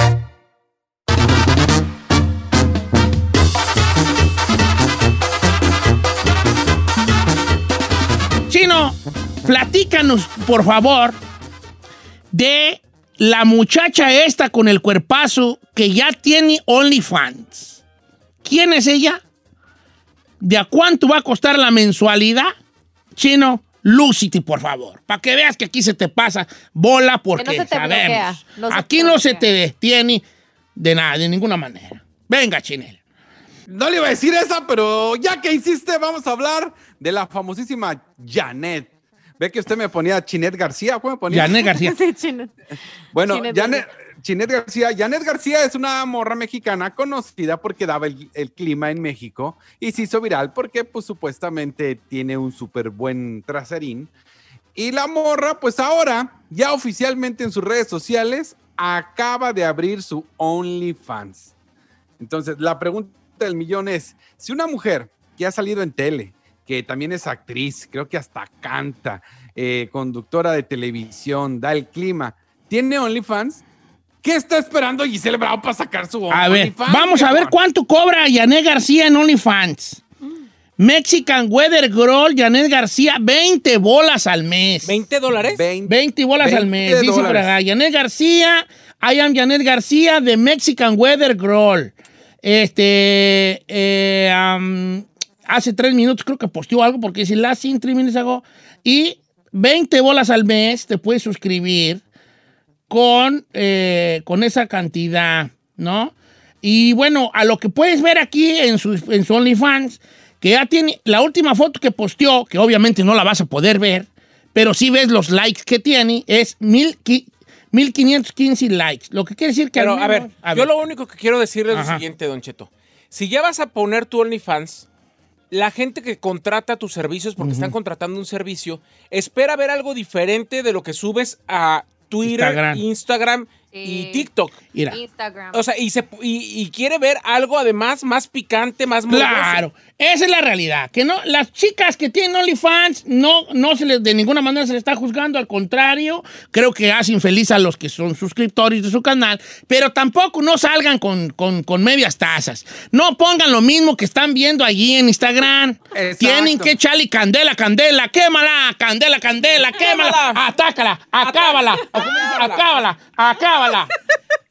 Chino, platícanos, por favor, de la muchacha esta con el cuerpazo que ya tiene OnlyFans. ¿Quién es ella? ¿De a cuánto va a costar la mensualidad? Chino, lúcite, por favor, para que veas que aquí se te pasa bola porque no se te sabemos. bloquea, no se aquí no se te detiene de nada, de ninguna manera. Venga, Chinel. No le iba a decir esa, pero ya que hiciste, vamos a hablar de la famosísima Janet. Ve que usted me ponía Chinet García. ¿Cómo me ponía? Janet García. Sí, chino. Bueno, Chinet Janet, Chinet García. Janet García es una morra mexicana conocida porque daba el, clima en México y se hizo viral porque, pues, supuestamente tiene un súper buen traserín. Y la morra, pues ahora, ya oficialmente en sus redes sociales, acaba de abrir su OnlyFans. Entonces, la pregunta del millón es, si una mujer que ha salido en tele, que también es actriz, creo que hasta canta, eh, conductora de televisión, da el clima, tiene OnlyFans, ¿qué está esperando Giselle Bravo para sacar su A ver, OnlyFans? vamos a ver cuánto cobra Yanet García en OnlyFans. Mexican Weather Girl, Janet García, 20 bolas al mes. ¿20 dólares? 20 bolas al 20 mes, dice por dólares. acá. Janet García, I am Janet García de Mexican Weather Girl. Este, eh, hace tres minutos creo que posteó algo porque dice last in three minutes ago. Y 20 bolas al mes te puedes suscribir con, eh, con esa cantidad, ¿no? Y bueno, a lo que puedes ver aquí en su, en su OnlyFans, que ya tiene la última foto que posteó, que obviamente no la vas a poder ver, pero sí ves los likes que tiene, es mil qui- 1515 likes. Lo que quiere decir que... al Pero, a ver, yo lo único que quiero decirle es Ajá. lo siguiente, Don Cheto. Si ya vas a poner tu OnlyFans, la gente que contrata tus servicios, porque están contratando un servicio, espera ver algo diferente de lo que subes a Twitter, Instagram. Instagram, y. TikTok. Mira. Instagram. O sea, y, se, y, y quiere ver algo además más picante, más morboso. Claro, esa es la realidad. Que no, las chicas que tienen OnlyFans no, no se les, de ninguna manera se les está juzgando, al contrario, creo que hacen feliz a los que son suscriptores de su canal, pero tampoco no salgan con, con- con medias tazas. No pongan lo mismo que están viendo allí en Instagram. Exacto. Tienen que echarle candela, candela, quémala, candela, candela, quémala, Quémala. atácala, acábala, dice, acábala, acábala.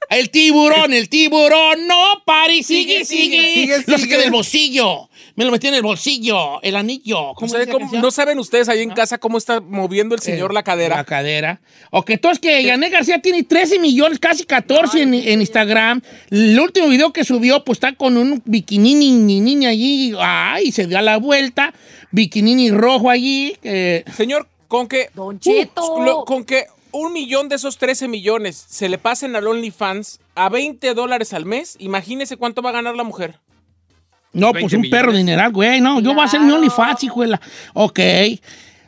El tiburón, el tiburón, no pare, sigue, sigue. Sigue, Lo sigue. saqué del bolsillo. Me lo metí en el bolsillo, el anillo. ¿Cómo ¿Sabe cómo- no saben ustedes ahí en casa cómo está moviendo el señor Eh, la cadera. La cadera. Ok, entonces que Yanet García tiene 13 millones, casi 14 en, en Instagram. El último video que subió, pues está con un bikini ni niña allí. Ay, se dio la vuelta. Bikini rojo allí. eh, Señor, con que. Don Cheto. Uh, lo- con que un millón de esos 13 millones se le pasen al OnlyFans a 20 dólares al mes, imagínese cuánto va a ganar la mujer. No, 20 pues un perro millones. dineral, güey. No, yo voy a hacer mi. OnlyFans, hijuela. Ok.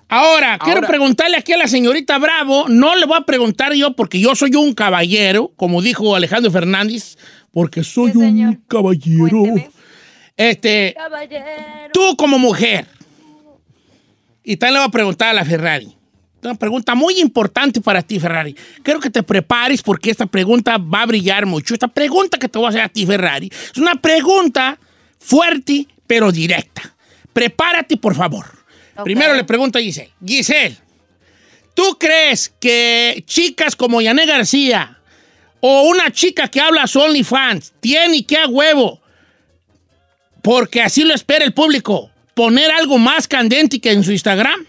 Ahora, quiero Ahora- preguntarle aquí a la señorita Bravo. No le voy a preguntar yo porque yo soy un caballero, como dijo Alejandro Fernández, porque soy Sí, un caballero. Cuénteme. Este, Caballero. tú como mujer. Y también le voy a preguntar a la Ferrari. Una pregunta muy importante para ti, Ferrari. Quiero que te prepares porque esta pregunta va a brillar mucho. Esta pregunta que te voy a hacer a ti, Ferrari, es una pregunta fuerte, pero directa. Prepárate, por favor. Primero le pregunto a Giselle. Giselle, ¿tú crees que chicas como Yané García o una chica que habla su OnlyFans tiene que a huevo, porque así lo espera el público, poner algo más candente que en su Instagram?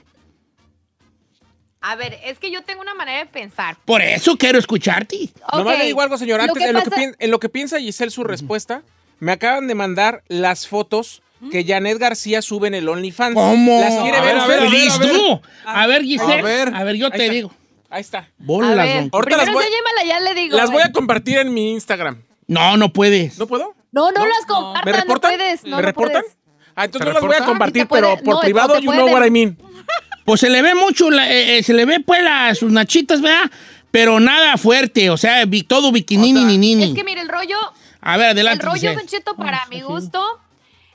A ver, es que yo tengo una manera de pensar. Por eso quiero escucharte. Nomás Ok, le digo algo, señor. lo Antes, que en, lo que pasa- pien- en lo que piensa Giselle su respuesta, me acaban de mandar las fotos que Janet García sube en el OnlyFans. ¿Cómo? ¿Las quiere A ver? ver, a ver, a ver, a ver. tú. A ver, Giselle. A ver. A ver, yo te está. digo. Ahí está. A Bolas, ver, don- Ahorita las voy- enséñamela, ya le digo. Las voy a compartir en mi Instagram. No, no puedes. ¿No puedo? No, no, ¿No? las ¿Me compartas, no reportan? puedes. No, ¿Me no reportan? puedes. Ah, entonces ¿Te no las voy a reportan? compartir, puede- pero por no, privado, you know what I mean. Pues se le ve mucho, la- eh, eh, se le ve pues las, sus nachitas, ¿verdad? Pero nada fuerte, o sea, vi- todo bikinini ni nini. Es que mire, el rollo, A ver, adelante. el rollo. Don Cheto, para mi gusto,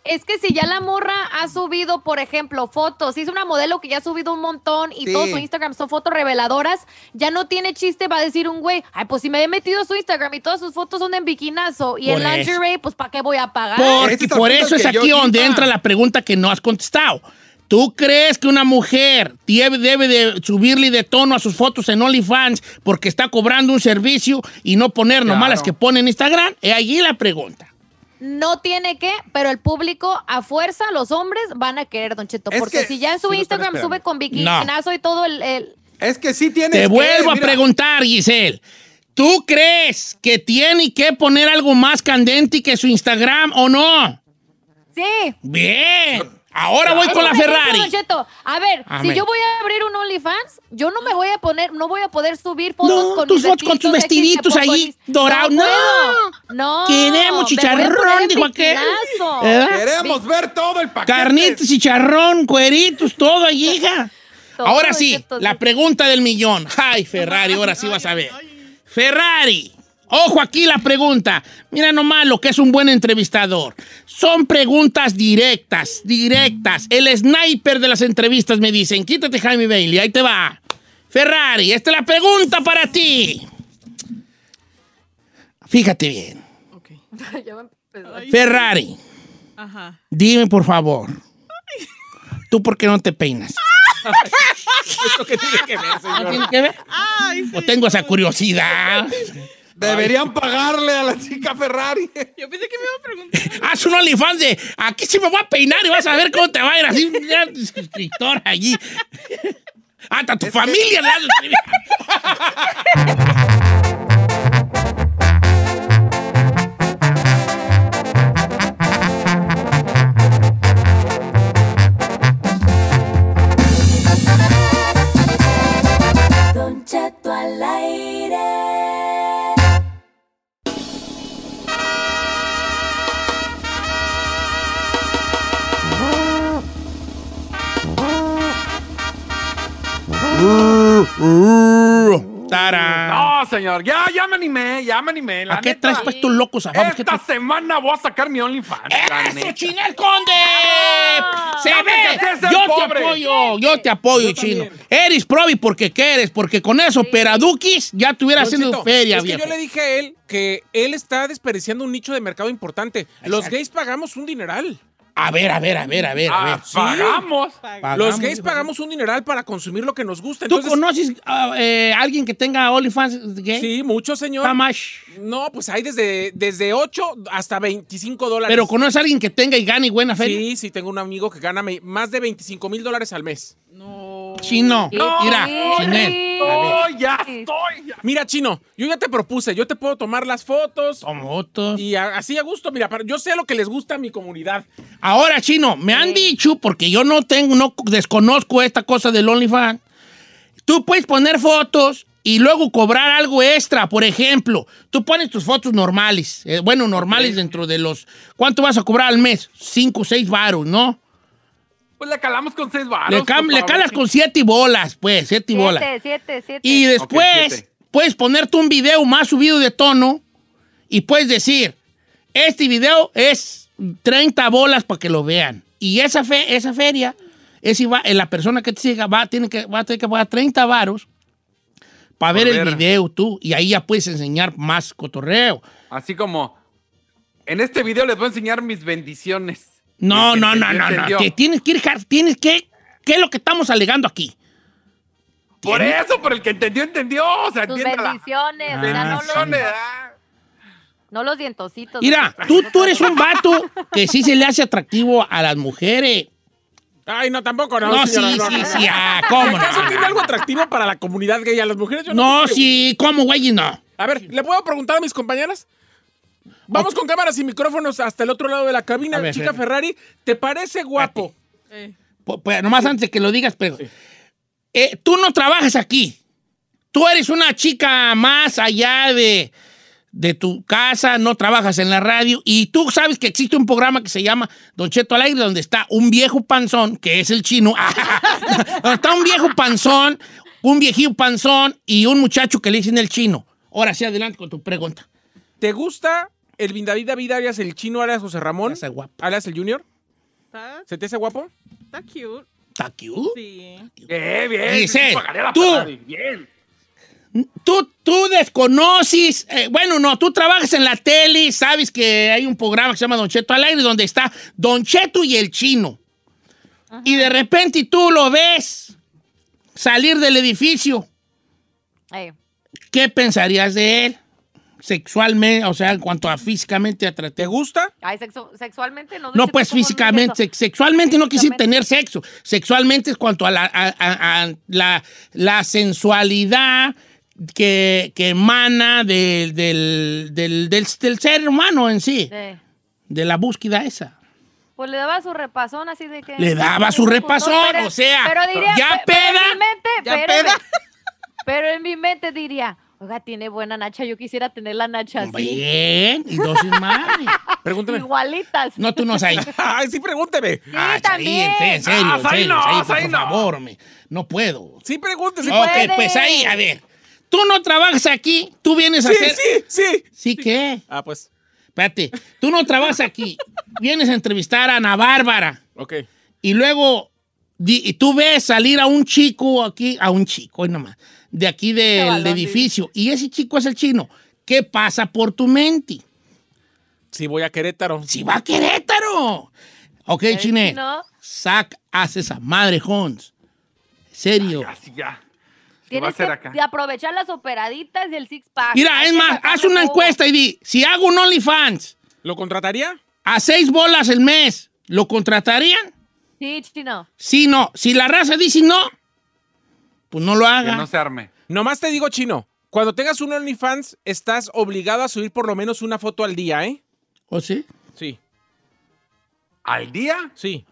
es que si ya la morra ha subido, por ejemplo, fotos, es una modelo que ya ha subido un montón y Sí. todo su Instagram son fotos reveladoras, ya no tiene chiste, va a decir un güey, ay, pues si me he metido su Instagram y todas sus fotos son en bikinazo y Por en lingerie, pues ¿para qué voy a pagar? Porque por eso es aquí donde iba. entra la pregunta que no has contestado. ¿Tú crees que una mujer debe, de subirle de tono a sus fotos en OnlyFans porque está cobrando un servicio y no poner nomás Claro. las que pone en Instagram? Es allí la pregunta. No tiene que, pero el público a fuerza, los hombres van a querer, Don Cheto, Es porque que- si ya en su Instagram sube con bikinazo y todo el- el Es que sí tienes Te que, vuelvo a mira, preguntar, Giselle. ¿Tú crees que tiene que poner algo más candente que su Instagram o no? Sí. Bien. Ahora voy con la Ferrari. A ver, Amén. si yo voy a abrir un OnlyFans, yo no me voy a poner, no voy a poder subir fotos No, con tus fotos con tus vestiditos ahí, dorados. No, No. Queremos chicharrón, dijo aquel. ¿Eh? Queremos ver todo el paquete. Carnitas, chicharrón, cueritos, todo ahí, hija. Todo, Ahora sí, la pregunta del millón. Ay, Ferrari, ahora sí vas a ver. Ferrari, ojo aquí la pregunta. Mira nomás lo que es un buen entrevistador. Son preguntas directas, directas. El sniper de las entrevistas me dicen, quítate Jaime Bailey, ahí te va. Ferrari, esta es la pregunta para ti. Fíjate bien. Ya. Ferrari, Ajá. dime por favor. ¿Tú por qué no te peinas? ¿Esto qué tiene que ver, ¿No señor? tiene que ver? Ay, sí. ¿O tengo esa curiosidad? Deberían pagarle a la chica Ferrari. Yo pensé que me iba a preguntar. Haz un OnlyFans de aquí sí me voy a peinar y vas a ver cómo te va a ir así. ya, suscriptor allí. Hasta tu familia le has. Don Cheto al aire. Tarán. No, señor, ya, ya me animé, ya me animé. La ¿A qué neta. traes pues tus locos Esta traes? semana voy a sacar mi OnlyFans. ¡Eso, neta. Chinel Conde! ¡Se Dame que ve! Yo te apoyo, yo te apoyo, Chino. Eres probi porque quieres, porque con eso, Peraduquis, ya tuviera Don haciendo Cheto, feria, es que viejo. yo le dije a él que él está desperdiciando un nicho de mercado importante. Los gays pagamos un dineral. A ver, a ver, a ver, a ver, a ver. Ah, pagamos. Pagamos, Los gays pagamos un dineral para consumir lo que nos gusta. ¿Tú Entonces, conoces a eh, alguien que tenga OnlyFans gay? Sí, mucho, señor. Much? No, pues hay desde, desde 8 hasta 25 dólares. Pero conoces a alguien que tenga y gane y buena feria. Sí, sí, tengo un amigo que gana más de 25 mil dólares al mes. No. Chino. No, Mira. Chinel. Oh, ya estoy. ya. Mira, Chino, yo ya te propuse, yo te puedo tomar las fotos fotos. y a- así a gusto. Mira, para- yo sé lo que les gusta a mi comunidad. Ahora, Chino, me han dicho, porque yo no tengo, no desconozco esta cosa del OnlyFans, tú puedes poner fotos y luego cobrar algo extra. Por ejemplo, tú pones tus fotos normales, eh, bueno, normales dentro de los... ¿Cuánto vas a cobrar al mes? Cinco o seis varos, ¿no? Pues le calamos con seis baros. le, cam- le calas con siete y bolas, pues, siete y bolas. Siete, siete, siete. Y después siete. puedes ponerte un video más subido de tono y puedes decir, este video es 30 bolas para que lo vean. Y esa, fe, esa feria, es iba, eh, la persona que te siga va, tiene que, va a tener que pagar 30 varos para ver, Por el ver. video tú. Y ahí ya puedes enseñar más cotorreo. Así como, en este video les voy a enseñar mis bendiciones. No, El que no, no, no, no. Que tienes que ir, tienes que... ¿Qué es lo que estamos alegando aquí? Por ¿Tienes? eso, por el que entendió, entendió. O sea, Tus bendiciones, Ah, o sea, no los, Bendiciones, ah. no los dientositos. Mira, tú, tú eres un vato que sí se le hace atractivo a las mujeres. Ay, no, tampoco, no. No, señora, sí, no, sí, no. sí, ah, ¿cómo ¿Acaso no? tiene algo atractivo para la comunidad gay? A las mujeres yo no. No, sí, ¿cómo, güey? No. A ver, ¿le puedo preguntar a mis compañeras? Vamos con cámaras y micrófonos hasta el otro lado de la cabina. Ver, Chica Fer- Ferrari, ¿te parece guapo? Eh, Pues, pues, nomás antes de que lo digas, pero. eh, tú no trabajas aquí. Tú eres una chica más allá de, de tu casa, no trabajas en la radio. Y tú sabes que existe un programa que se llama Don Cheto al aire, donde está un viejo panzón, que es el chino. donde está un viejo panzón, un viejillo panzón y un muchacho que le dicen el chino. Ahora sí, adelante con tu pregunta. ¿Te gusta el David David alias el chino alias José Ramón? Está guapo. Alias el Junior. está, ¿Se te hace guapo? está cute. Está cute. Sí. Bien, bien. Dice, tú. Bien. Tú, tú desconoces, eh, bueno, no, tú trabajas en la tele, sabes que hay un programa que se llama Don Cheto al aire donde está Don Cheto y el chino. Y de repente tú lo ves salir del edificio. Ey. ¿Qué pensarías de él? Sexualmente, o sea, en cuanto a físicamente ¿Te gusta? Ay, sexu- sexualmente no. No, pues físicamente, sexualmente no Físicamente. tener sexo. Sexualmente es cuanto a la, a- a- a la, la sensualidad que, que emana del, del, del, ser humano en sí, Sí. de la búsqueda esa. Pues le daba su repasón así de que. Le daba su repasón, Pero- o sea, pero diría, ya pero peda. en mi mente. Pero en mi mente diría, oiga, tiene buena nacha, yo quisiera tener la nacha así. Bien, y dosis más. Pregúntame. Igualitas. No, tú no sabes. Ay, sí, pregúnteme. Sí, Ah, también. En serio, Ah, en serio, no, por no. favor, me- no puedo. Sí, pregúnteme. ok, puede. pues ahí, a ver. Tú no trabajas aquí, tú vienes a Sí, hacer... sí, sí. ¿Sí qué? Ah, pues, Espérate, tú no trabajas aquí, vienes a entrevistar a Ana Bárbara ok. y luego y tú ves salir a un chico aquí, a un chico, hoy nomás, de aquí del edificio y ese chico es el chino. ¿Qué pasa por tu mente? Si voy a Querétaro. Si va a Querétaro. Ok, El chine. chino Sac, haz esa madre, Jones. Serio. Ya, sí, ya. ¿Qué va a Tienes hacer que acá? aprovechar las operaditas y el six pack. Mira, Hay es más, haz una todo. encuesta y di, si hago un OnlyFans ¿Lo contrataría? a seis bolas el mes, ¿lo contratarían? Sí, chino. Sí, no. Si la raza dice no, pues no lo Que haga. no se arme. Nomás te digo, chino. Cuando tengas un OnlyFans, estás obligado a subir por lo menos una foto al día, ¿eh? ¿O sí? Sí, ¿Al día? sí.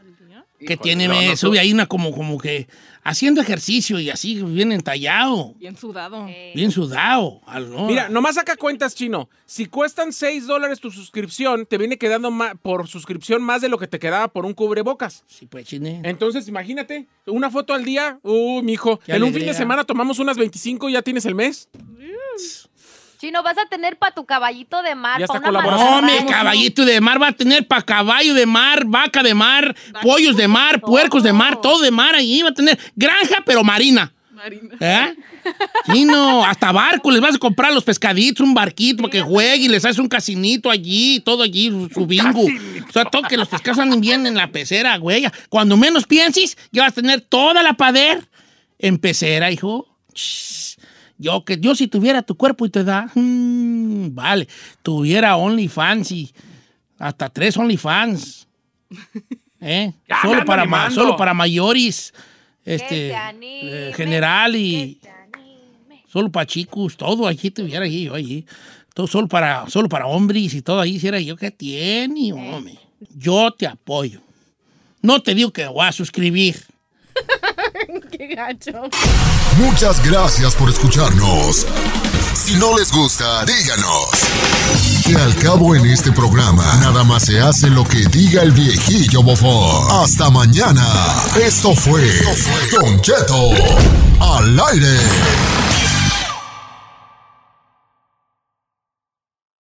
Que Híjole, tiene, no, me no, sube tú- ahí una como, como que haciendo ejercicio y así, bien entallado, Bien sudado. Eh, bien sudado. al- no. Mira, nomás saca cuentas, chino. Si cuestan 6 dólares tu suscripción, te viene quedando por suscripción más de lo que te quedaba por un cubrebocas. Sí, pues, chine. Entonces, imagínate, una foto al día. Uh, mijo. Qué En un fin de semana tomamos unas 25 y ya tienes el mes. Chino, vas a tener para tu caballito de mar. Ya está una colaborando. No, mi caballito de mar va a tener para caballo de mar, vaca de mar, pollos de mar, puercos de mar, todo de mar ahí. Va a tener granja, pero marina. Marina. ¿Eh? Sí, no, hasta barco, les vas a comprar los pescaditos, un barquito para que juegue y les haces un casinito allí, todo allí, su, su bingo. O sea, todo que los pescados anden bien en la pecera, güey. Cuando menos pienses, ya vas a tener toda la pader en pecera, hijo. Shh. Yo, que yo si tuviera tu cuerpo y te da, mm, vale, tuviera OnlyFans y hasta tres OnlyFans. ¿Eh? Solo para, ma- solo para mayores, este, anime, eh, general y... que. Solo para chicos, todo allí tuviera allí, yo allí. Todo solo para, solo para hombres y todo ahí hiciera yo. ¿Qué tiene, hombre? Yo te apoyo. No te digo que voy a suscribir. Muchas gracias por escucharnos. Si no les gusta, díganos. Que al cabo en este programa, nada más se hace lo que diga el viejillo bofón. Hasta mañana. Esto fue Don Cheto al aire.